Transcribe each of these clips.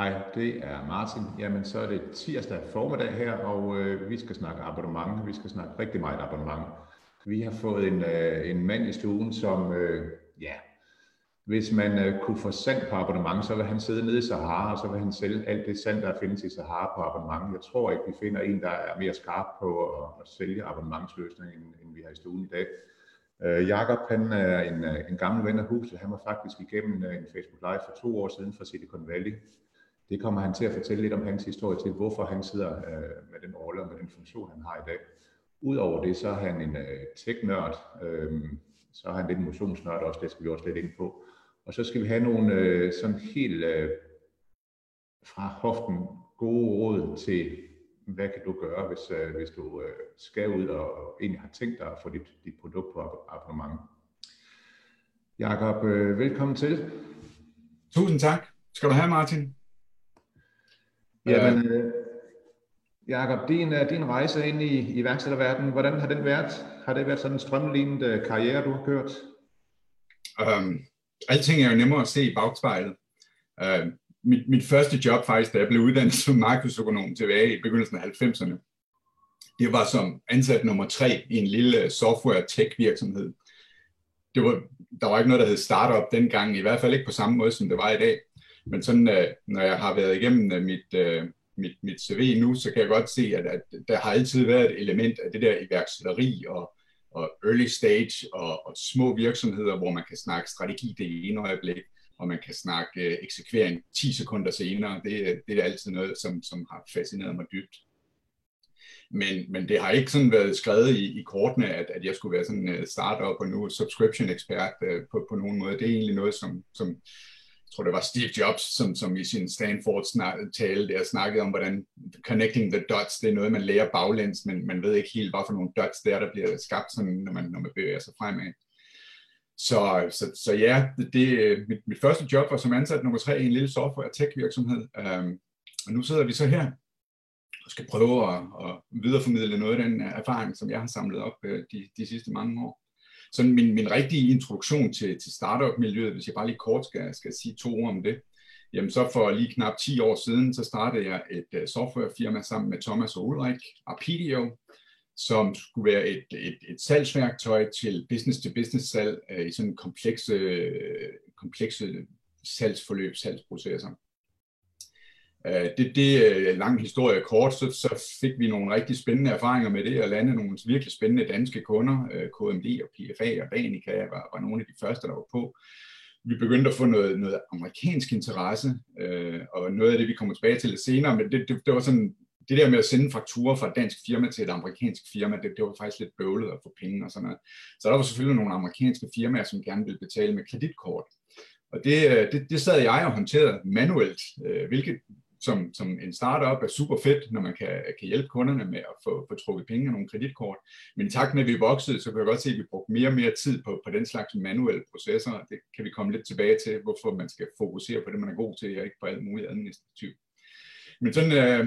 Hej, det er Martin. Jamen, så er det tirsdag formiddag her, og øh, vi skal snakke abonnement. Vi skal snakke rigtig meget abonnement. Vi har fået en, øh, en mand i stuen, som, øh, ja, hvis man øh, kunne få sand på abonnement, så vil han sidde nede i Sahara, og så vil han sælge alt det sand, der findes i Sahara på abonnement. Jeg tror ikke, vi finder en, der er mere skarp på at, at sælge abonnementsløsninger, end, end vi har i stuen i dag. Øh, Jakob, han er en, øh, en gammel ven af huset. Han var faktisk igennem øh, en Facebook Live for to år siden fra Silicon Valley. Det kommer han til at fortælle lidt om hans historie til, hvorfor han sidder øh, med den rolle og med den funktion, han har i dag. Udover det, så er han en øh, tech-nørd, øh, så er han lidt motionsnørd også, det skal vi også lidt ind på. Og så skal vi have nogle øh, sådan helt øh, fra hoften gode råd til, hvad kan du gøre, hvis, øh, hvis du øh, skal ud og, og egentlig har tænkt dig at få dit, dit produkt på abonnement. Jakob, øh, velkommen til. Tusind tak. Skal du have, Martin? Jamen, øh, Jakob, din, øh, din rejse ind i iværksætterverdenen, hvordan har den været? Har det været sådan en strømlignet øh, karriere, du har kørt? Um, alting er jo nemmere at se i bagspejlet. Uh, mit, mit første job faktisk, da jeg blev uddannet som markedsøkonom tilbage i begyndelsen af 90'erne, det var som ansat nummer tre i en lille software tech virksomhed. Det var, der var ikke noget, der hed startup dengang, i hvert fald ikke på samme måde, som det var i dag. Men sådan, øh, når jeg har været igennem øh, mit, øh, mit, mit CV nu, så kan jeg godt se, at, at der har altid været et element af det der iværksætteri og, og early stage og, og små virksomheder, hvor man kan snakke strategi det ene øjeblik, og man kan snakke øh, eksekvering 10 sekunder senere. Det, øh, det er altid noget, som, som har fascineret mig dybt. Men, men det har ikke sådan været skrevet i, i kortene, at, at jeg skulle være sådan en startup og nu subscription ekspert uh, øh, på, på nogen måde. Det er egentlig noget, som, som, jeg tror det var Steve Jobs, som, som i sin Stanford tale der snakkede om, hvordan connecting the dots, det er noget, man lærer baglæns, men man ved ikke helt, hvorfor nogle dots der, der bliver skabt, sådan, når, man, når man bevæger sig fremad. Så, så, så ja, det, det, mit, mit første job var som ansat nummer tre i en lille software- tech virksomhed. Um, øhm, og nu sidder vi så her og skal prøve at, at videreformidle noget af den øh, erfaring, som jeg har samlet op uh, de, de sidste mange år sådan min, min rigtige introduktion til, til startup-miljøet, hvis jeg bare lige kort skal, skal sige to ord om det, jamen så for lige knap 10 år siden, så startede jeg et uh, softwarefirma sammen med Thomas og Ulrik, Arpedio, som skulle være et, et, et salgsværktøj til business-to-business salg uh, i sådan komplekse, øh, komplekse salgsforløb, salgsprocesser. Øh, det, det er lang historie kort, så, så fik vi nogle rigtig spændende erfaringer med det, og lande nogle virkelig spændende danske kunder, øh, KMD og PFA og Danica var, var nogle af de første, der var på. Vi begyndte at få noget, noget amerikansk interesse, øh, og noget af det, vi kommer tilbage til lidt senere, men det, det, det var sådan, det der med at sende fakturer fra et dansk firma til et amerikansk firma, det, det var faktisk lidt bøvlet at få penge og sådan noget. Så der var selvfølgelig nogle amerikanske firmaer, som gerne ville betale med kreditkort. Og det, øh, det, det sad jeg og håndterede manuelt, hvilket som, som en startup er super fedt, når man kan, kan hjælpe kunderne med at få, få trukket penge af nogle kreditkort. Men i takt med, at vi voksede, så kan jeg godt se, at vi brugte mere og mere tid på, på den slags manuelle processer. Det kan vi komme lidt tilbage til, hvorfor man skal fokusere på det, man er god til, og ikke på alt muligt administrativt. Men sådan uh,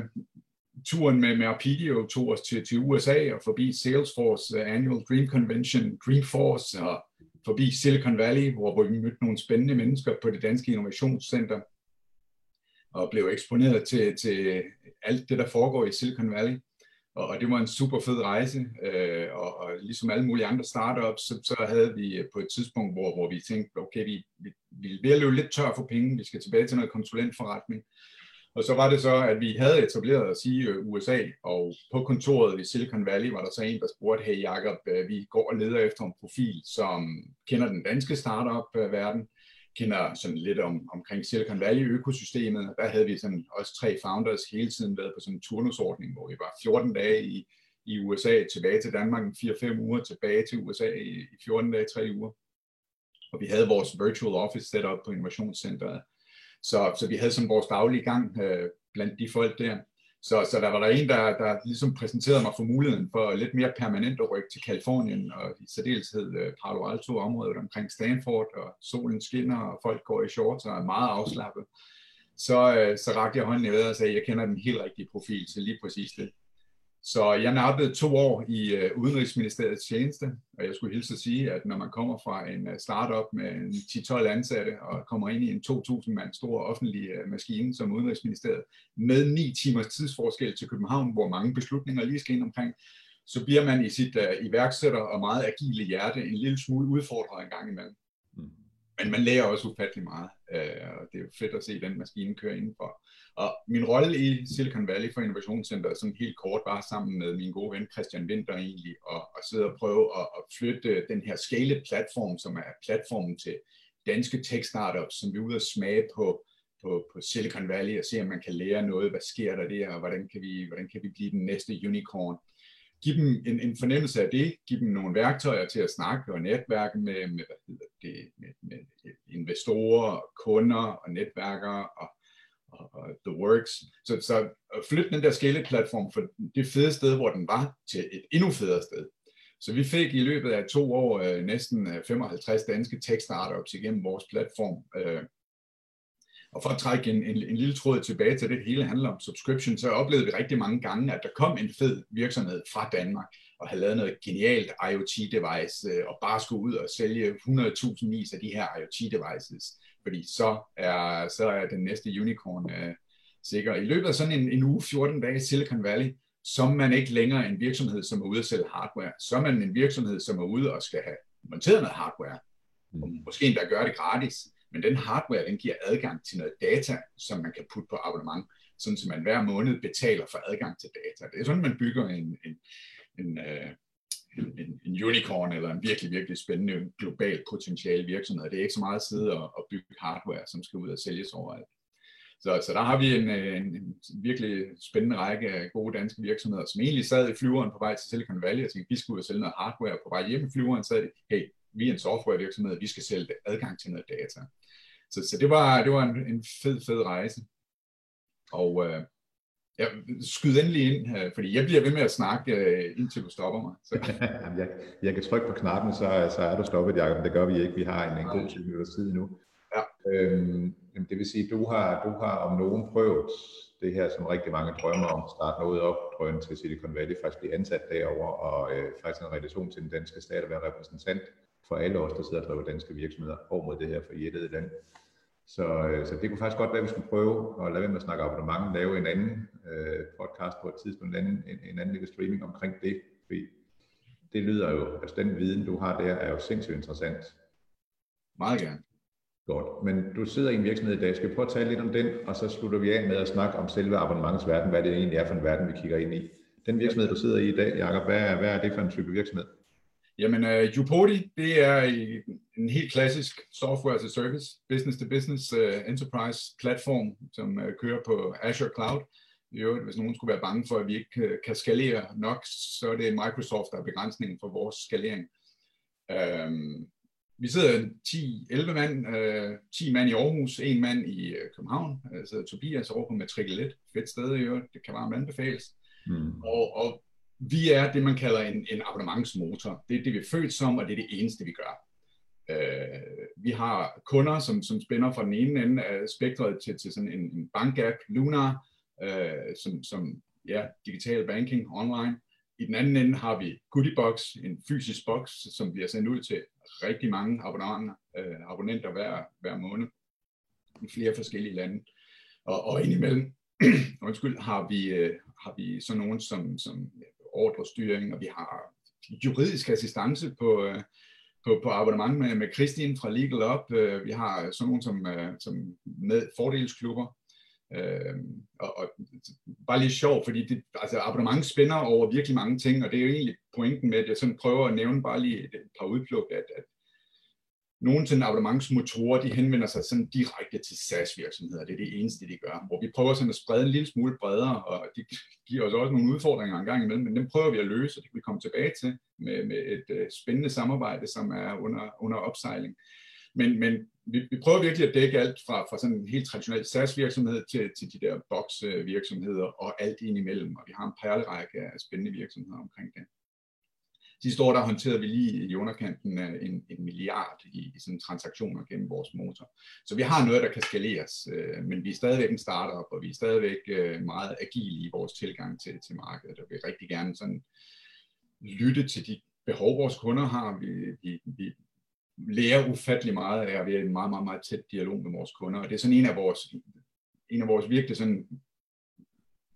turen med, med Arpedio tog os til, til USA og forbi Salesforce uh, Annual Dream Convention, Dreamforce og forbi Silicon Valley, hvor, hvor vi mødte nogle spændende mennesker på det danske innovationscenter og blev eksponeret til, til alt det, der foregår i Silicon Valley. Og, og det var en super fed rejse, øh, og, og ligesom alle mulige andre startups, så, så havde vi på et tidspunkt, hvor, hvor vi tænkte, okay, vi, vi, vi er ved at løbe lidt tør for penge, vi skal tilbage til noget konsulentforretning. Og så var det så, at vi havde etableret os i USA, og på kontoret i Silicon Valley var der så en, der spurgte, hey Jacob, øh, vi går og leder efter en profil, som kender den danske startup-verden, kender sådan lidt om, omkring Silicon Valley-økosystemet. Der havde vi sådan også tre founders hele tiden været på sådan en turnusordning, hvor vi var 14 dage i, i USA, tilbage til Danmark, 4-5 uger, tilbage til USA i, i 14 dage, 3 uger. Og vi havde vores virtual office setup på innovationscenteret. Så, så vi havde sådan vores daglige gang øh, blandt de folk der. Så, så der var der en, der, der ligesom præsenterede mig for muligheden for lidt mere permanent at rykke til Kalifornien, og i særdeleshed øh, Palo Alto-området omkring Stanford, og solen skinner, og folk går i shorts og er meget afslappet. Så, øh, så rakte jeg hånden i vejret og sagde, at jeg kender den helt rigtige profil til lige præcis det. Så jeg nappede to år i øh, Udenrigsministeriets tjeneste, og jeg skulle hilse at sige, at når man kommer fra en øh, startup med 10-12 ansatte og kommer ind i en 2.000 mand stor offentlig øh, maskine som Udenrigsministeriet, med 9 timers tidsforskel til København, hvor mange beslutninger lige skal ind omkring, så bliver man i sit øh, iværksætter og meget agile hjerte en lille smule udfordret en gang imellem. Men man lærer også ufattelig meget, uh, og det er jo fedt at se den maskine køre indenfor. Og min rolle i Silicon Valley for Innovationscenter, som helt kort, var sammen med min gode ven Christian Winter egentlig, og, og sidde og prøve at, at flytte den her scale platform, som er platformen til danske tech startups, som vi er ude at smage på, på, på Silicon Valley og se, om man kan lære noget, hvad sker der der, og hvordan kan vi, hvordan kan vi blive den næste unicorn give dem en, en fornemmelse af det, give dem nogle værktøjer til at snakke og netværke med, med, hvad hedder det, med, med investorer, kunder og netværkere, og og, og The Works. Så, så at flytte den der scale-platform fra det fede sted, hvor den var, til et endnu federe sted. Så vi fik i løbet af to år øh, næsten øh, 55 danske tech-startups igennem vores platform. Øh, og for at trække en, en, en lille tråd tilbage til det, det hele handler om subscription, så oplevede vi rigtig mange gange, at der kom en fed virksomhed fra Danmark og havde lavet noget genialt IoT-device øh, og bare skulle ud og sælge 100.000 vis af de her IoT-devices fordi så er, så er den næste unicorn øh, sikker. I løbet af sådan en, en uge, 14 dage i Silicon Valley, så er man ikke længere en virksomhed, som er ude at sælge hardware. Så er man en virksomhed, som er ude og skal have monteret noget hardware. Og mm. måske endda gøre det gratis. Men den hardware, den giver adgang til noget data, som man kan putte på abonnement, sådan at man hver måned betaler for adgang til data. Det er sådan, man bygger en, en, en, øh, en, en unicorn eller en virkelig, virkelig spændende global potentiale virksomhed. Det er ikke så meget at sidde og, og bygge hardware, som skal ud og sælges overalt. Så, så der har vi en, øh, en, en virkelig spændende række af gode danske virksomheder, som egentlig sad i flyveren på vej til Silicon Valley og tænkte, vi skulle ud og sælge noget hardware på vej hjem i flyveren, så sagde de, hey, vi er en softwarevirksomhed, vi skal sælge adgang til noget data. Så, så det var, det var en, en fed, fed rejse. Og øh, Ja, skyd endelig ind, øh, fordi jeg bliver ved med at snakke, øh, indtil du stopper mig. Så. jeg, jeg kan trykke på knappen, så, så er du stoppet, Jacob, det gør vi ikke. Vi har en, en god 20 minutters tid nu. Ja. Øhm, det vil sige, du har, du har om nogen prøvet det her, som rigtig mange drømmer om, at starte noget op, drømme til Silicon Valley, faktisk blive ansat derover og øh, faktisk en relation til den danske stat og være repræsentant for alle os, der sidder og driver danske virksomheder over mod det her for i land. Så, øh, så det kunne faktisk godt være, at vi skulle prøve at lade være med at snakke abonnement, lave en anden øh, podcast på et tidspunkt, en anden, en, en anden lille streaming omkring det, fordi det lyder jo, altså den viden, du har der, er jo sindssygt interessant. Meget gerne. Godt, men du sidder i en virksomhed i dag. Skal vi prøve at tale lidt om den, og så slutter vi af med at snakke om selve abonnementsverden, hvad det egentlig er for en verden, vi kigger ind i. Den virksomhed, du sidder i i dag, Jacob, hvad er, hvad er det for en type virksomhed? Jamen, uh, Upodi, det er en helt klassisk software as a service, business to business uh, enterprise platform, som uh, kører på Azure Cloud. I øvrigt, hvis nogen skulle være bange for, at vi ikke uh, kan skalere nok, så er det Microsoft, der er begrænsningen for vores skalering. Um, vi sidder 10-11 mand, uh, 10 mand i Aarhus, en mand i uh, København, altså Tobias over på Matrikel 1, fedt sted i øvrigt, det kan varmt anbefales. Mm. Og, og vi er det, man kalder en, en abonnementsmotor. Det er det, vi er født som, og det er det eneste, vi gør. Øh, vi har kunder, som, som spænder fra den ene ende af spektret til, til sådan en, en bankapp, Luna, øh, som, som ja, digital banking online. I den anden ende har vi Goodiebox, en fysisk boks, som bliver sendt ud til rigtig mange abonnenter, øh, abonnenter hver, hver måned i flere forskellige lande. Og, og indimellem undskyld, har vi, øh, har vi sådan nogen som, som ordrestyring, og vi har juridisk assistance på, øh, på, på abonnement med, med Christine fra Legal Up. Øh, vi har sådan nogle som, øh, som med fordelsklubber. Øh, og, og bare lige sjov, fordi det, altså abonnement spænder over virkelig mange ting, og det er jo egentlig pointen med, at jeg sådan prøver at nævne bare lige et par udpluk, at, at nogle sådan abonnementsmotorer, de henvender sig sådan direkte til SaaS-virksomheder. Det er det eneste, de gør. Hvor vi prøver sådan at sprede en lille smule bredere, og det giver os også nogle udfordringer en gang imellem, men dem prøver vi at løse, og det kan vi komme tilbage til med, med et uh, spændende samarbejde, som er under, under opsejling. Men, men vi, vi prøver virkelig at dække alt fra, fra sådan en helt traditionel SaaS-virksomhed til, til de der box-virksomheder øh, og alt indimellem, og vi har en perlerække af spændende virksomheder omkring det. Sidste år der håndterede vi lige i underkanten af en, en milliard i, i sådan transaktioner gennem vores motor. Så vi har noget, der kan skaleres, øh, men vi er stadigvæk en startup, og vi er stadigvæk øh, meget agile i vores tilgang til, til markedet, og vi vil rigtig gerne sådan lytte til de behov, vores kunder har. Vi, vi, vi lærer ufattelig meget af, at vi er en meget, meget, meget tæt dialog med vores kunder, og det er sådan en af vores, en af vores virkelig sådan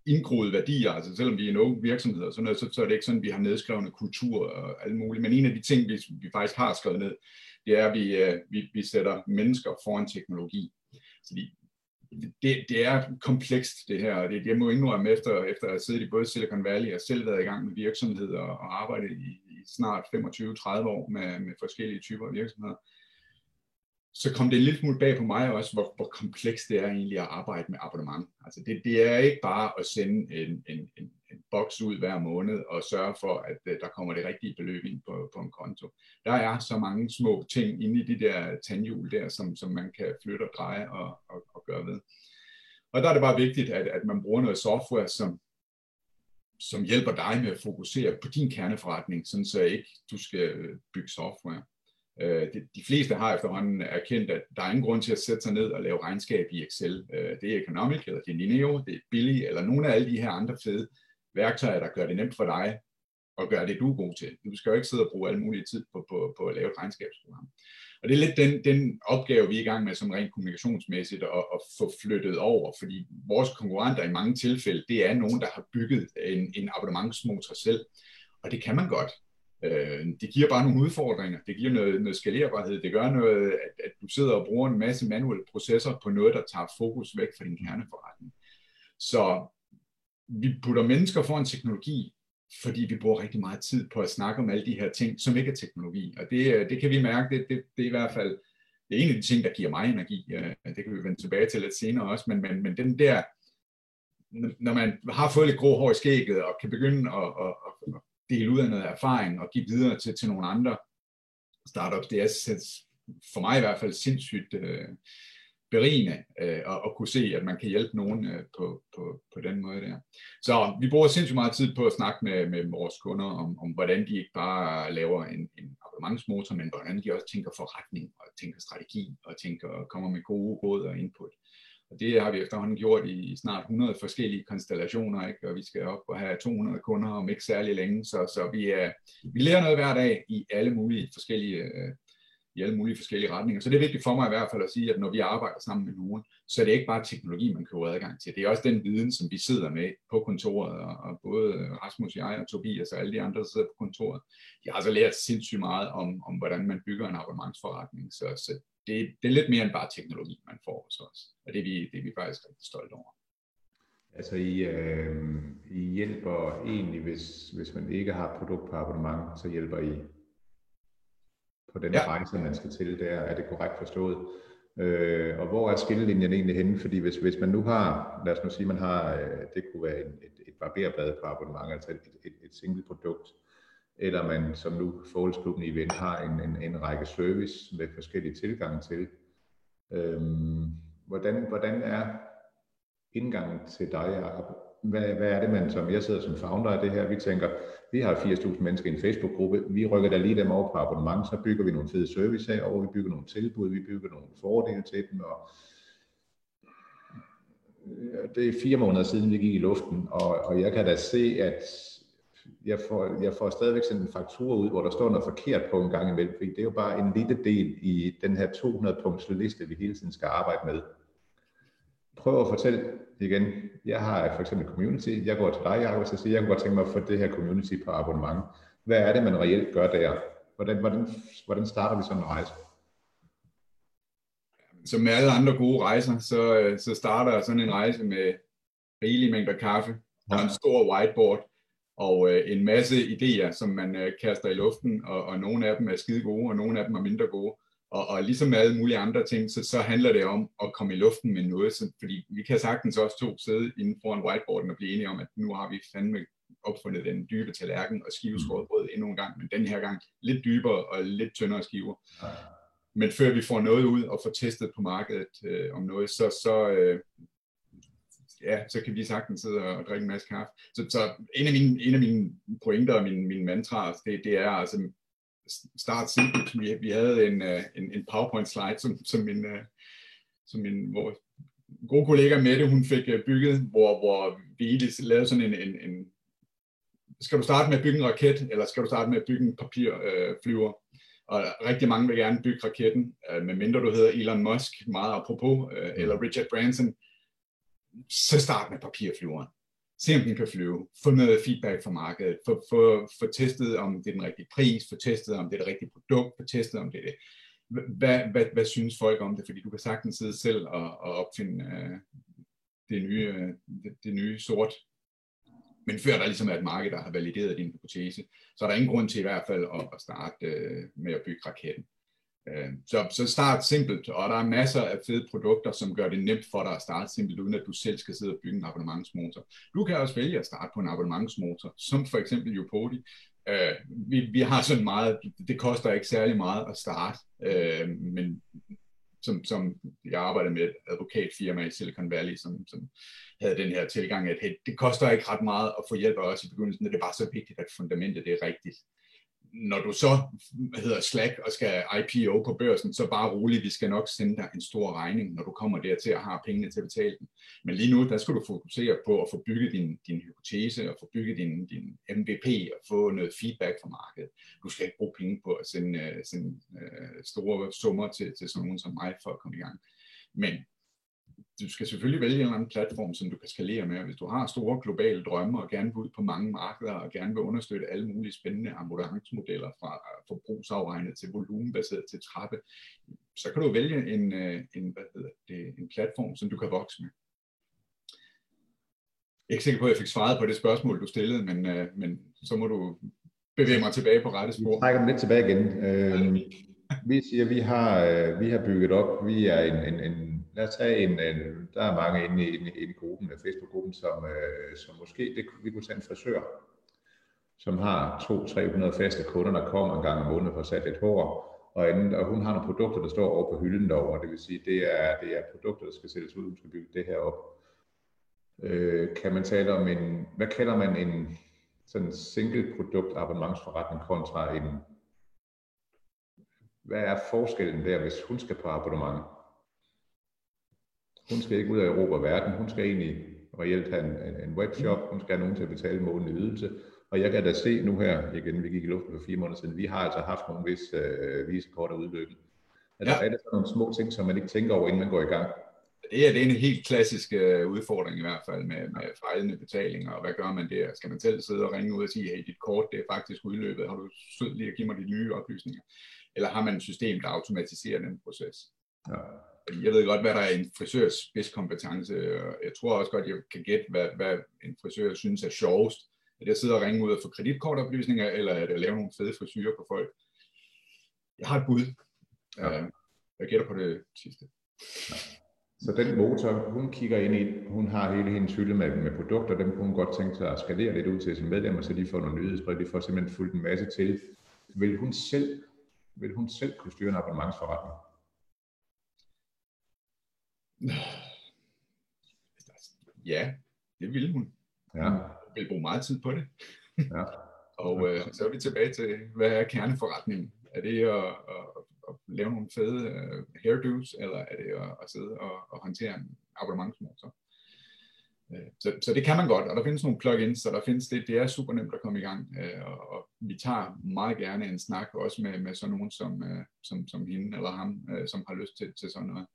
indgroede værdier, altså selvom vi er en ung virksomhed og sådan noget, så, så er det ikke sådan, at vi har nedskrevne kultur og alt muligt. Men en af de ting, vi, vi faktisk har skrevet ned, det er, at vi, øh, vi, vi sætter mennesker foran teknologi. Fordi det, det er komplekst det her, og det, jeg må indrømme efter, efter at have siddet i både Silicon Valley og selv været i gang med virksomheder og arbejdet i, i snart 25-30 år med, med forskellige typer af virksomheder, så kom det en lille smule bag på mig også, hvor, hvor komplekst det er egentlig at arbejde med abonnement. Altså det, det er ikke bare at sende en, en, en, en boks ud hver måned og sørge for, at uh, der kommer det rigtige beløb ind på, på en konto. Der er så mange små ting inde i de der tandhjul der, som, som man kan flytte og dreje og, og, og gøre ved. Og der er det bare vigtigt, at, at man bruger noget software, som, som hjælper dig med at fokusere på din kerneforretning, sådan så ikke du skal bygge software. Øh, de, de fleste har efterhånden erkendt, at der er ingen grund til at sætte sig ned og lave regnskab i Excel. Øh, det er Economic, eller det er Nineo, det er Billy, eller nogle af alle de her andre fede værktøjer, der gør det nemt for dig, og gør det, du er god til. Du skal jo ikke sidde og bruge al mulig tid på, på, på at lave et regnskabsprogram. Og det er lidt den, den opgave, vi er i gang med som rent kommunikationsmæssigt at, at få flyttet over, fordi vores konkurrenter i mange tilfælde, det er nogen, der har bygget en, en abonnementsmotor selv. Og det kan man godt. Øh, det giver bare nogle udfordringer, det giver noget, noget skalerbarhed, det gør noget, at, at du sidder og bruger en masse manuelle processer på noget, der tager fokus væk fra din kerneforretning. Så vi putter mennesker foran teknologi, fordi vi bruger rigtig meget tid på at snakke om alle de her ting, som ikke er teknologi. Og det, øh, det kan vi mærke, det, det, det er i hvert fald det er en af de ting, der giver mig energi. Øh, det kan vi vende tilbage til lidt senere også, men, men, men den der, når man har fået lidt grå hår i skægget og kan begynde at, at, at, dele ud af noget erfaring og give videre til, til nogle andre startups. Det er for mig i hvert fald sindssygt øh, berigende øh, at, at kunne se, at man kan hjælpe nogen øh, på, på, på den måde der. Så vi bruger sindssygt meget tid på at snakke med, med vores kunder om, om, hvordan de ikke bare laver en, en abonnementsmotor, men hvordan de også tænker forretning og tænker strategi og tænker kommer med gode råd og input. Og det har vi efterhånden gjort i snart 100 forskellige konstellationer, ikke? og vi skal op og have 200 kunder om ikke særlig længe, så, så vi, er, vi lærer noget hver dag i alle mulige forskellige øh, i alle mulige forskellige retninger. Så det er vigtigt for mig i hvert fald at sige, at når vi arbejder sammen med nogen, så er det ikke bare teknologi, man køber adgang til. Det er også den viden, som vi sidder med på kontoret, og, og både Rasmus, jeg og Tobias og alle de andre, der sidder på kontoret, de har altså lært sindssygt meget om, om hvordan man bygger en abonnementsforretning. Så, så det, det er lidt mere end bare teknologi, man får hos os. Og det er vi, det er vi faktisk rigtig stolte over. Altså I, øh, I hjælper egentlig, hvis, hvis man ikke har produkt på abonnement, så hjælper I på den ja. rejse, man skal til der. Er det korrekt forstået? Øh, og hvor er skillelinjen egentlig henne? Fordi hvis, hvis man nu har, lad os nu sige, man har, øh, det kunne være et, et, et barberblad på abonnement, altså et, et, et single produkt, eller man som nu Forholdsklubben i Event har en, en, en række service med forskellige tilgange til. Øhm, hvordan, hvordan er indgangen til dig, Jacob? Hvad, hvad er det, man som, jeg sidder som founder af det her, vi tænker, vi har 80.000 mennesker i en Facebook-gruppe, vi rykker da lige dem over på abonnement, så bygger vi nogle fede service af, og vi bygger nogle tilbud, vi bygger nogle fordele til dem, og det er fire måneder siden, vi gik i luften, og, og jeg kan da se, at jeg får, jeg får stadigvæk sådan en faktura ud, hvor der står noget forkert på en gang imellem, fordi det er jo bare en lille del i den her 200-punkts liste, vi hele tiden skal arbejde med. Prøv at fortælle igen. Jeg har for eksempel community. Jeg går til dig, Jacob, og siger, jeg kunne godt tænke mig at få det her community på abonnement. Hvad er det, man reelt gør der? Hvordan, hvordan, hvordan starter vi sådan en rejse? Som med alle andre gode rejser, så, så starter sådan en rejse med rigelige mængder kaffe og en stor whiteboard, og øh, en masse idéer, som man øh, kaster i luften, og, og nogle af dem er skide gode, og nogle af dem er mindre gode. Og, og ligesom med alle mulige andre ting, så, så handler det om at komme i luften med noget, så, fordi vi kan sagtens også to sidde inden foran whiteboarden og blive enige om, at nu har vi fandme opfundet den dybe tallerken og skiveskåret brød endnu en gang, men den her gang lidt dybere og lidt tyndere skiver. Men før vi får noget ud og får testet på markedet øh, om noget, så, så, øh, ja, så kan vi sagtens sidde og drikke en masse kaffe. Så, så en, af mine, en af mine pointer og mine, mine mantraer, det, det er altså start simpelt. Vi, vi havde en, øh, en, en PowerPoint slide, som, som min, øh, som min hvor gode kollega Mette, hun fik øh, bygget, hvor, hvor vi lavede sådan en, en, en skal du starte med at bygge en raket, eller skal du starte med at bygge en papirflyver? Øh, og rigtig mange vil gerne bygge raketten, øh, medmindre du hedder Elon Musk, meget apropos, øh, eller Richard Branson, så start med papirflyveren. Se om den kan flyve. Få noget feedback fra markedet. Få, få, få testet, om det er den rigtige pris. Få testet, om det er det rigtige produkt. Få testet, om det er det. Hvad, hvad, hvad synes folk om det? Fordi du kan sagtens sidde selv og, og opfinde øh, det, nye, øh, det, det nye sort. Men før der ligesom er et marked, der har valideret din hypotese, så er der ingen grund til i hvert fald at, at starte øh, med at bygge raketten. Øh, så, så start simpelt, og der er masser af fede produkter, som gør det nemt for dig at starte simpelt, uden at du selv skal sidde og bygge en abonnementsmotor. Du kan også vælge at starte på en abonnementsmotor, som for eksempel Upodi. Øh, vi, vi har sådan meget, det koster ikke særlig meget at starte, øh, men som, som jeg arbejder med et advokatfirma i Silicon Valley, som, som havde den her tilgang, at hey, det koster ikke ret meget at få hjælp af os i begyndelsen, det er bare så vigtigt, at fundamentet det er rigtigt når du så hvad hedder Slack og skal IPO på børsen, så bare roligt, vi skal nok sende dig en stor regning, når du kommer dertil og har pengene til at betale den. Men lige nu, der skal du fokusere på at få bygget din, din hypotese og få bygget din, din MVP og få noget feedback fra markedet. Du skal ikke bruge penge på at sende, øh, sende øh, store summer til, til sådan nogen som mig for at komme i gang. Men du skal selvfølgelig vælge en eller anden platform, som du kan skalere med. Hvis du har store globale drømme og gerne vil ud på mange markeder og gerne vil understøtte alle mulige spændende abonnementsmodeller fra forbrugsafregnet til volumenbaseret til trappe, så kan du vælge en, øh, en, hvad hedder det, en platform, som du kan vokse med. Jeg er ikke sikker på, at jeg fik svaret på det spørgsmål, du stillede, men, øh, men så må du bevæge mig tilbage på rette spor. Vi trækker lidt tilbage igen. Øh, vi siger, vi har, øh, vi har bygget op, vi er en, en, en lad os tage en, en der er mange inde i, inde, i gruppen, øh, Facebook-gruppen, som, øh, som måske, det, vi kunne tage en frisør, som har 200-300 faste kunder, der kommer en gang om måneden for at sætte et hår, og, anden, og hun har nogle produkter, der står over på hylden derovre, det vil sige, det er, det er produkter, der skal sættes ud, hun skal bygge det her op. Øh, kan man tale om en, hvad kalder man en sådan single produkt abonnementsforretning kontra en, hvad er forskellen der, hvis hun skal på abonnement? Hun skal ikke ud af Europa og verden. Hun skal egentlig reelt have en, en webshop. Hun skal have nogen til at betale månedlig ydelse. Og jeg kan da se nu her, igen, vi gik i luften for fire måneder siden, vi har altså haft nogle vis øh, visekort og udløb. Altså, ja. Er det sådan nogle små ting, som man ikke tænker over, inden man går i gang? Det er, det er en helt klassisk uh, udfordring i hvert fald med, med fejlende betalinger, og hvad gør man der? Skal man selv sidde og ringe ud og sige, hey, dit kort det er faktisk udløbet, har du sød lige at give mig de nye oplysninger? Eller har man et system, der automatiserer den proces? Ja jeg ved godt, hvad der er en frisørs spidskompetence, og jeg tror også godt, jeg kan gætte, hvad, hvad en frisør synes er sjovest. Er det at sidde og ringe ud og få kreditkortoplysninger, eller er det at lave nogle fede frisyrer på folk? Jeg har et bud. Ja. Øh, jeg gætter på det sidste. Ja. Så den motor, hun kigger ind i, hun har hele hendes hylde med, med produkter, dem kunne hun godt tænke sig at skalere lidt ud til sine medlemmer, så de får nogle nyhedsbrev, de får simpelthen fuldt en masse til. Vil hun selv, vil hun selv kunne styre en abonnementsforretning? Ja, det ville hun. Ja. Hun ville bruge meget tid på det. Ja. og øh, så er vi tilbage til, hvad er kerneforretningen? Er det at, at, at lave nogle fede uh, hairdos, eller er det at, at sidde og, og håndtere en abonnementsmotor? Øh, så, så det kan man godt, og der findes nogle plugins, så der findes det, det er super nemt at komme i gang, øh, og, og vi tager meget gerne en snak også med, med sådan nogen som, som, som hende eller ham, som har lyst til, til sådan noget.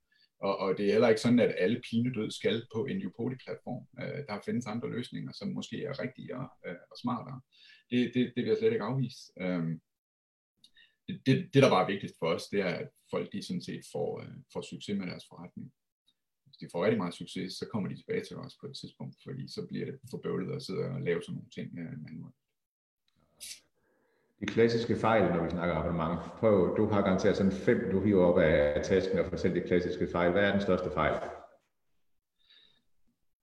Og, og det er heller ikke sådan, at alle pinedød skal på en Upodi-platform. Øh, der findes andre løsninger, som måske er rigtigere øh, og smartere. Det, det, det vil jeg slet ikke afvise. Øh, det, det, det, der bare er vigtigst for os, det er, at folk de sådan set får, øh, får succes med deres forretning. Hvis de får rigtig meget succes, så kommer de tilbage til os på et tidspunkt, fordi så bliver det for bøvlet at sidde og lave sådan nogle ting øh, manuelt de klassiske fejl, når vi snakker abonnement. Prøv, du har garanteret sådan fem, du hiver op af tasken og fortæller de klassiske fejl. Hvad er den største fejl?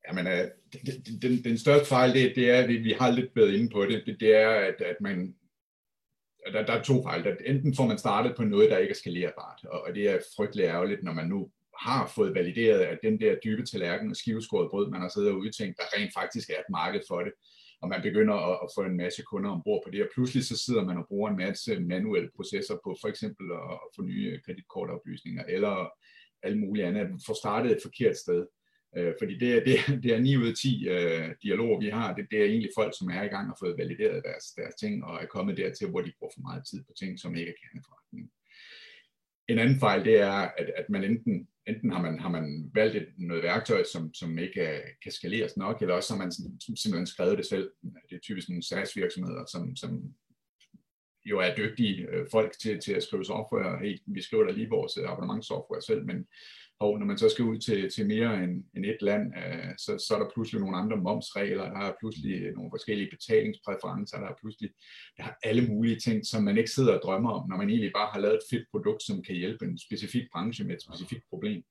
Jamen, øh, den, den, den største fejl, det, det er, at vi, vi har lidt været inde på det, det, det er, at, at man, at der, der er to fejl. Enten får man startet på noget, der ikke er skalerbart, og, og det er frygtelig ærgerligt, når man nu har fået valideret, at den der dybe tallerken og skiveskåret brød, man har siddet og udtænkt, der rent faktisk er et marked for det. Og man begynder at, at få en masse kunder ombord på det, og pludselig så sidder man og bruger en masse manuelle processer på for eksempel at, at få nye kreditkortoplysninger, eller alt muligt andet, at få startet et forkert sted. Øh, fordi det er, det, det er 9 ud af 10 øh, dialoger, vi har, det, det er egentlig folk, som er i gang og fået valideret deres, deres ting, og er kommet dertil, hvor de bruger for meget tid på ting, som ikke er kerneforretning. En anden fejl, det er, at, at man enten, enten har man, har man valgt et, noget værktøj, som, som ikke er, kan skaleres nok, eller også har man simpelthen skrevet det selv. Det er typisk nogle SaaS-virksomheder, som, som jo er dygtige øh, folk til, til at skrive software. Hey, vi skriver da lige vores øh, abonnementssoftware selv, men og når man så skal ud til, til mere end, end et land, øh, så, så er der pludselig nogle andre momsregler, der er pludselig nogle forskellige betalingspræferencer, der er pludselig der er alle mulige ting, som man ikke sidder og drømmer om, når man egentlig bare har lavet et fedt produkt, som kan hjælpe en specifik branche med et specifikt problem.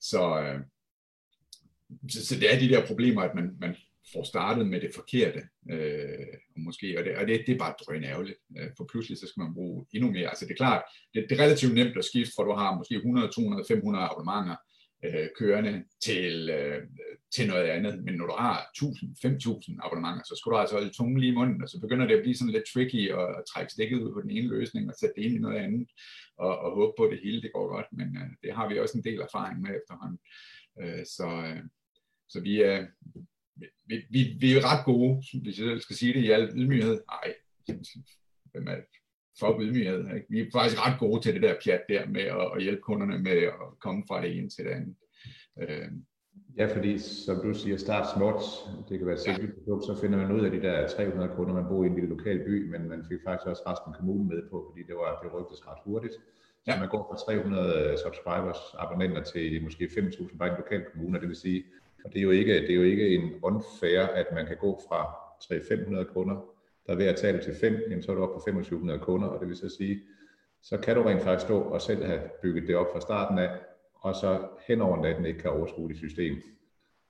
Så, øh, så, så det er de der problemer, at man, man får startet med det forkerte, øh, og måske, og, det, og det, det er bare drøn ærgerligt, øh, for pludselig så skal man bruge endnu mere. Altså det er klart, det, det er relativt nemt at skifte, for du har måske 100, 200, 500 abonnementer øh, kørende til, øh, til noget andet, men når du har 1000, 5000 abonnementer, så skal du altså holde tungen lige i munden, og så begynder det at blive sådan lidt tricky at, at trække stikket ud på den ene løsning og sætte det ind i noget andet, og, og håbe på, at det hele det går godt, men øh, det har vi også en del erfaring med efterhånden. Øh, så, øh, så vi er, vi, vi, vi er ret gode, hvis jeg skal sige det i al ydmyghed. Nej, hvem er for ydmyghed. Ikke? Vi er faktisk ret gode til det der pjat der med at, at hjælpe kunderne med at komme fra det ene til det andet. Øh. Ja, fordi som du siger, start småt, det kan være et simpelt ja. produkt, så finder man ud af de der 300 kunder, man bor i en lille lokal by, men man fik faktisk også resten af kommunen med på, fordi det var det rygtes ret hurtigt. Så ja. man går fra 300 subscribers, abonnenter til måske 5.000 bare i en lokal kommune, det vil sige, og det er jo ikke, det er jo ikke en unfair, at man kan gå fra 300-500 kunder, der er ved at tale til 5, jamen så er du oppe på 2500 kunder, og det vil så sige, så kan du rent faktisk stå og selv have bygget det op fra starten af, og så hen over natten ikke kan overskue det system.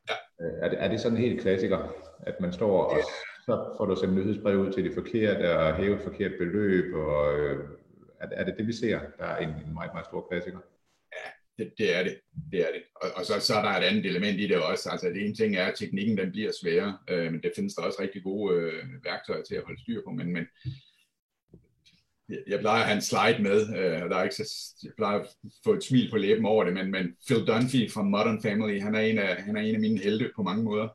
Ja. Øh, er, det, er det sådan en helt klassiker, at man står og så får du sendt nyhedsbrev ud til det forkerte og hæve et forkert beløb, og øh, er, er det det, vi ser, der er en, en meget, meget stor klassiker? Det, det er det. det, er det. Og, og så, så er der et andet element i det også. Altså det ene ting er, at teknikken den bliver sværere, øh, men det findes der også rigtig gode øh, værktøjer til at holde styr på. Men, men jeg plejer at have en slide med, øh, og der er ikke så, jeg plejer at få et smil på læben over det, men, men Phil Dunphy fra Modern Family, han er en af, han er en af mine helte på mange måder.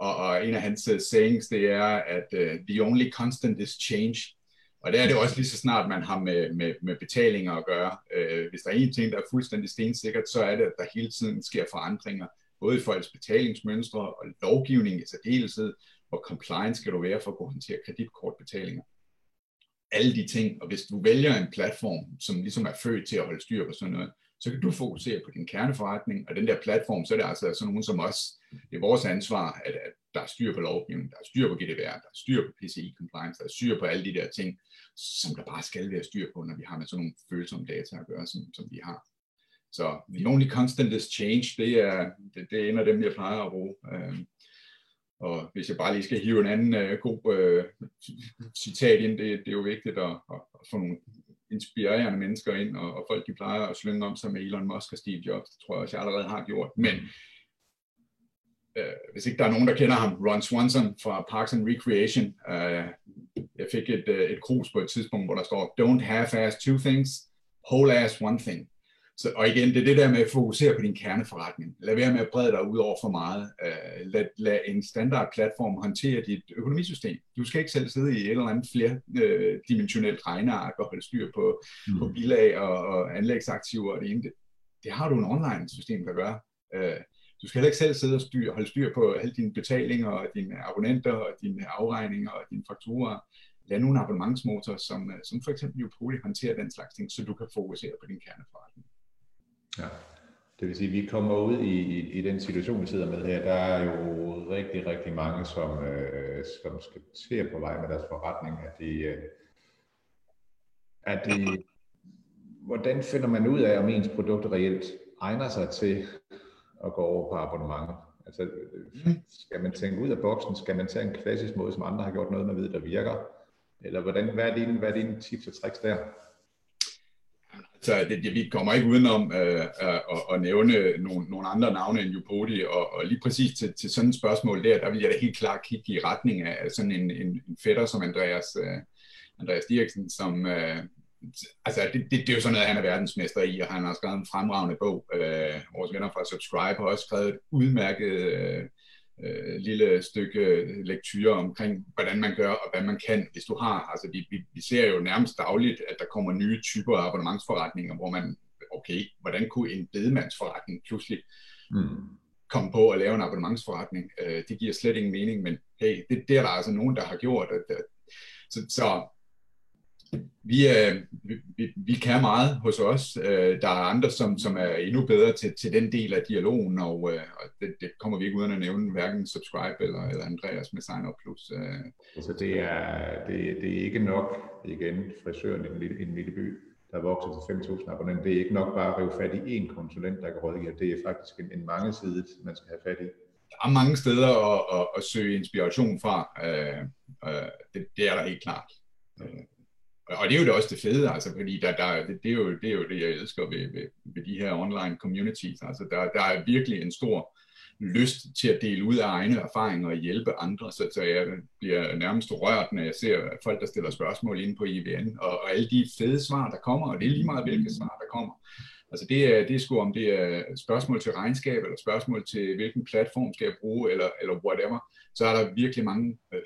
Og, og en af hans øh, sayings, det er, at uh, the only constant is change. Og det er det også lige så snart, man har med, med, med betalinger at gøre. Øh, hvis der er en ting, der er fuldstændig stensikkert, så er det, at der hele tiden sker forandringer, både i folks betalingsmønstre og lovgivning i særdeleshed, hvor compliance skal du være for at kunne håndtere kreditkortbetalinger. Alle de ting, og hvis du vælger en platform, som ligesom er født til at holde styr på sådan noget, så kan du fokusere på din kerneforretning, og den der platform, så er det altså sådan nogen som os. Det er vores ansvar, at, at der er styr på lovgivningen, der er styr på GDPR, der er styr på PCI compliance, der er styr på alle de der ting, som der bare skal være styr på, når vi har med sådan nogle følsomme data at gøre, som, som vi har. Så the only constant is change, det er, det, det er en af dem, jeg plejer at bruge. Øhm, og hvis jeg bare lige skal hive en anden uh, god uh, citat ind, det, det er jo vigtigt at, at, at få nogle inspirerende mennesker ind, og, og folk de plejer at slynge om sig med Elon Musk og Steve Jobs, det tror jeg også, jeg allerede har gjort. Men øh, hvis ikke der er nogen, der kender ham, Ron Swanson fra Parks and Recreation. Øh, jeg fik et, øh, et krus på et tidspunkt, hvor der står, don't half-ass two things, whole-ass one thing. Så, og igen, det er det der med at fokusere på din kerneforretning. Lad være med at brede dig ud over for meget. Uh, lad, lad en standard platform håndtere dit økonomisystem. Du skal ikke selv sidde i et eller andet flerdimensionelt uh, regneark og holde styr på, mm. på bilag og, og anlægsaktiver og det ene. Det, det har du en online system, der gør. Uh, du skal heller ikke selv sidde og styr, holde styr på alle dine betalinger og dine abonnenter og dine afregninger og dine fakturer. Lad nogle abonnementsmotor, som, øh, som for eksempel Upoli håndterer den slags ting, så du kan fokusere på din kerneforretning. Ja. Det vil sige, at vi kommer ud i, i, i den situation, vi sidder med her. Der er jo rigtig, rigtig mange, som, øh, som skal se på vej med deres forretning. At de, øh, at de, hvordan finder man ud af, om ens produkt reelt egner sig til at gå over på abonnement. Altså, skal man tænke ud af boksen? Skal man tage en klassisk måde, som andre har gjort noget med ved, der virker? Eller hvordan, hvad er dine, hvad er dine tips og tricks der? Så det, det, vi kommer ikke udenom øh, øh, at, at nævne nogle, nogle andre navne end Jupodi, og, og lige præcis til, til sådan et spørgsmål der, der vil jeg da helt klart kigge i retning af sådan en, en, en fætter som Andreas, øh, Andreas Dirksen, som, øh, altså det, det, det er jo sådan noget, han er verdensmester i, og han har skrevet en fremragende bog. Øh, vores venner fra Subscribe har også skrevet et udmærket øh, øh, lille stykke lektyre omkring, hvordan man gør og hvad man kan, hvis du har. Altså vi, vi, vi ser jo nærmest dagligt, at der kommer nye typer af abonnementsforretninger, hvor man, okay, hvordan kunne en bedemandsforretning pludselig mm. komme på at lave en abonnementsforretning? Øh, det giver slet ingen mening, men hey, det, det er der altså nogen, der har gjort. At, at, så, så vi, er, vi, kan meget hos os. Øh, der er andre, som, som er endnu bedre til, til den del af dialogen, og, øh, og det, det kommer vi ikke uden at nævne, hverken Subscribe eller, eller Andreas med Sign Up Plus. Øh. Altså det er, det, det er ikke nok, igen, frisøren i en lille, en lille by, der vokser til 5.000 abonnenter. Det er ikke nok bare at rive fat i én konsulent, der kan rådgive. Det er faktisk en, en mange side, man skal have fat i. Der er mange steder at, at, at søge inspiration fra. Uh, det, det er der helt klart. Uh, og det er jo det også det fede, altså, fordi der, der, det, det, er jo, det er jo det, jeg elsker ved, ved, ved de her online communities. Altså, der, der er virkelig en stor lyst til at dele ud af egne erfaringer og hjælpe andre, så, så jeg bliver nærmest rørt, når jeg ser folk, der stiller spørgsmål inde på IVN, og, og alle de fede svar, der kommer, og det er lige meget, hvilke svar, der kommer. Altså det er, det er sgu om det er spørgsmål til regnskab, eller spørgsmål til hvilken platform skal jeg bruge, eller, eller whatever, så er der virkelig mange øh,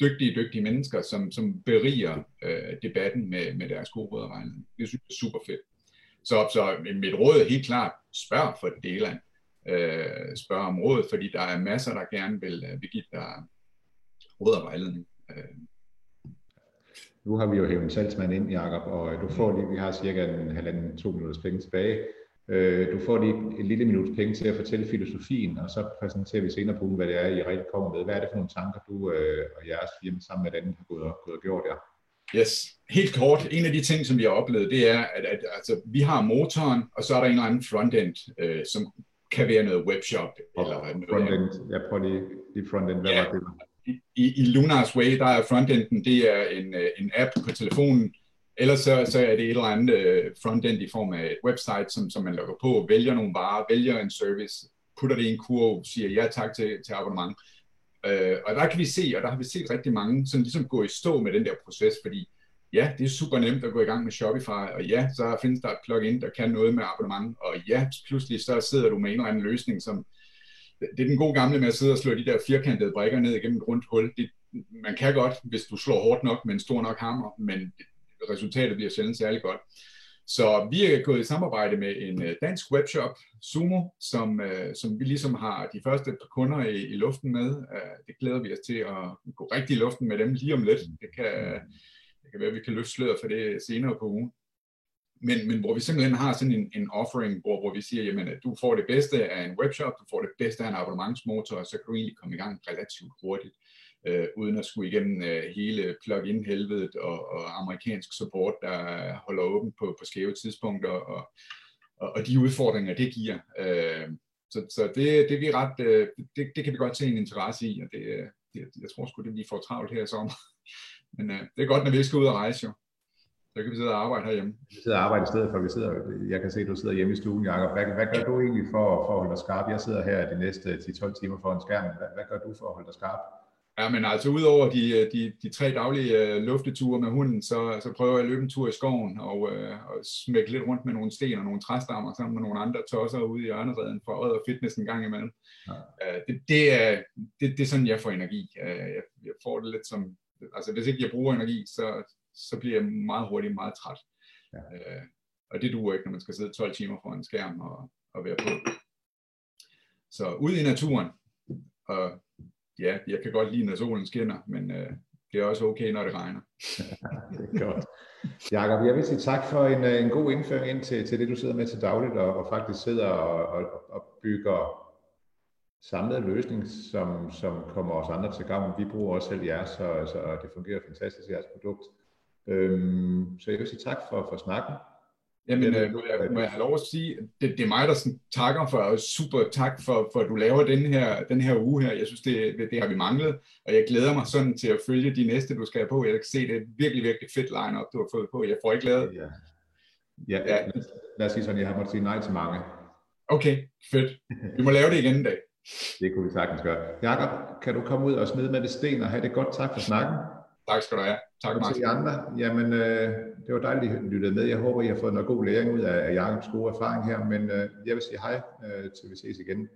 dygtige, dygtige mennesker, som, som beriger øh, debatten med, med deres gode råd og vejledning. Det synes jeg er super fedt. Så, så mit råd er helt klart, spørg for Deland. Øh, spørg om råd, fordi der er masser, der gerne vil, øh, vil give dig råd og vejledning. Øh. Nu har vi jo hævet en salgsmand ind, Jacob, og du får lige, vi har cirka en halvanden, to minutters penge tilbage. Øh, du får lige et lille minut penge til at fortælle filosofien, og så præsenterer vi senere på ugen, hvad det er, I rigtig kommer med. Hvad er det for nogle tanker, du øh, og jeres firma sammen med den har gået og, gået og gjort jer? Yes, helt kort. En af de ting, som vi har oplevet, det er, at, at altså, vi har motoren, og så er der en eller anden frontend, øh, som kan være noget webshop. Og eller noget frontend, jeg prøver lige, lige frontend, hvad ja, var det? I, i Lunars Way, der er frontenden, det er en, øh, en app på telefonen, Ellers så, så er det et eller andet øh, frontend i form af et website, som, som man logger på, vælger nogle varer, vælger en service, putter det i en kurv, siger ja tak til, til abonnement. Øh, og der kan vi se, og der har vi set rigtig mange, som ligesom går i stå med den der proces, fordi ja, det er super nemt at gå i gang med Shopify, og ja, så findes der et plugin, der kan noget med abonnement, og ja, pludselig så sidder du med en eller anden løsning, som det er den gode gamle med at sidde og slå de der firkantede brikker ned igennem et rundt hul. Det, man kan godt, hvis du slår hårdt nok med en stor nok hammer, men resultatet bliver sjældent særlig godt. Så vi er gået i samarbejde med en øh, dansk webshop, Sumo, som, øh, som vi ligesom har de første par kunder i, i luften med. Øh, det glæder vi os til at gå rigtig i luften med dem lige om lidt. Det kan, det kan være, at vi kan løfte sløret for det senere på ugen. Men, men hvor vi simpelthen har sådan en, en offering, hvor, hvor vi siger, jamen, at du får det bedste af en webshop, du får det bedste af en abonnementsmotor, og så kan du egentlig komme i gang relativt hurtigt øh, uden at skulle igennem øh, hele plug-in-helvedet og, og amerikansk support, der holder åben på, på skæve tidspunkter, og, og, og de udfordringer, det giver. Øh, så så det, det, vi ret, øh, det, det kan vi godt se en interesse i, og det, øh, det, jeg tror sgu, det vi får travlt her i sommer. Men øh, det er godt, når vi skal ud og rejse jo. Så kan vi sidde og arbejde herhjemme. Vi sidder og arbejder i stedet for, vi sidder, jeg kan se, at du sidder hjemme i stuen, Jacob. Hvad, hvad gør du egentlig for, for at holde dig skarp? Jeg sidder her de næste 10-12 timer foran skærmen. Hvad, hvad gør du for at holde dig skarp? Ja, men altså udover de, de, de tre daglige uh, lufteture med hunden, så, så prøver jeg at løbe en tur i skoven og, uh, og smække lidt rundt med nogle sten og nogle træstammer sammen med nogle andre tosser ude i hjørnereden for og fitness en gang imellem. Ja. Uh, det, det, er, det, det er sådan, jeg får energi. Uh, jeg, jeg får det lidt som, altså hvis ikke jeg bruger energi, så, så bliver jeg meget hurtigt meget træt. Ja. Uh, og det duer ikke, når man skal sidde 12 timer foran en skærm og, og være på. Så ud i naturen, og ja, jeg kan godt lide, når solen skinner, men øh, det er også okay, når det regner. det er godt. Jakob, jeg vil sige tak for en, øh, en god indføring ind til, til det, du sidder med til dagligt, og, og faktisk sidder og, og, og bygger samlet løsning, som, som kommer os andre til gavn. Vi bruger også selv jeres, så, så det fungerer fantastisk, jeres produkt. Øhm, så jeg vil sige tak for, for snakken. Jamen, øh, må, jeg, må jeg have lov at sige, det, det er mig, der sådan, takker for, og super tak for, for, at du laver den her, den her uge her. Jeg synes, det, det, det har vi manglet, og jeg glæder mig sådan til at følge de næste, du skal have på. Jeg kan se, det er virkelig, virkelig fedt line-up, du har fået på. Jeg får ikke lavet, ja. Ja, ja. Lad, lad os sige sådan, jeg har måttet sige nej til mange. Okay, fedt. Vi må lave det igen en dag. Det kunne vi sagtens gøre. Jakob, kan du komme ud og smide med det sten og have det godt? Tak for snakken. Tak skal du have. Tak, Martin. til andre. Jamen, øh, det var dejligt, at I lyttede med. Jeg håber, I har fået noget god læring ud af, af Jakobs gode erfaring her, men øh, jeg vil sige hej, øh, til vi ses igen.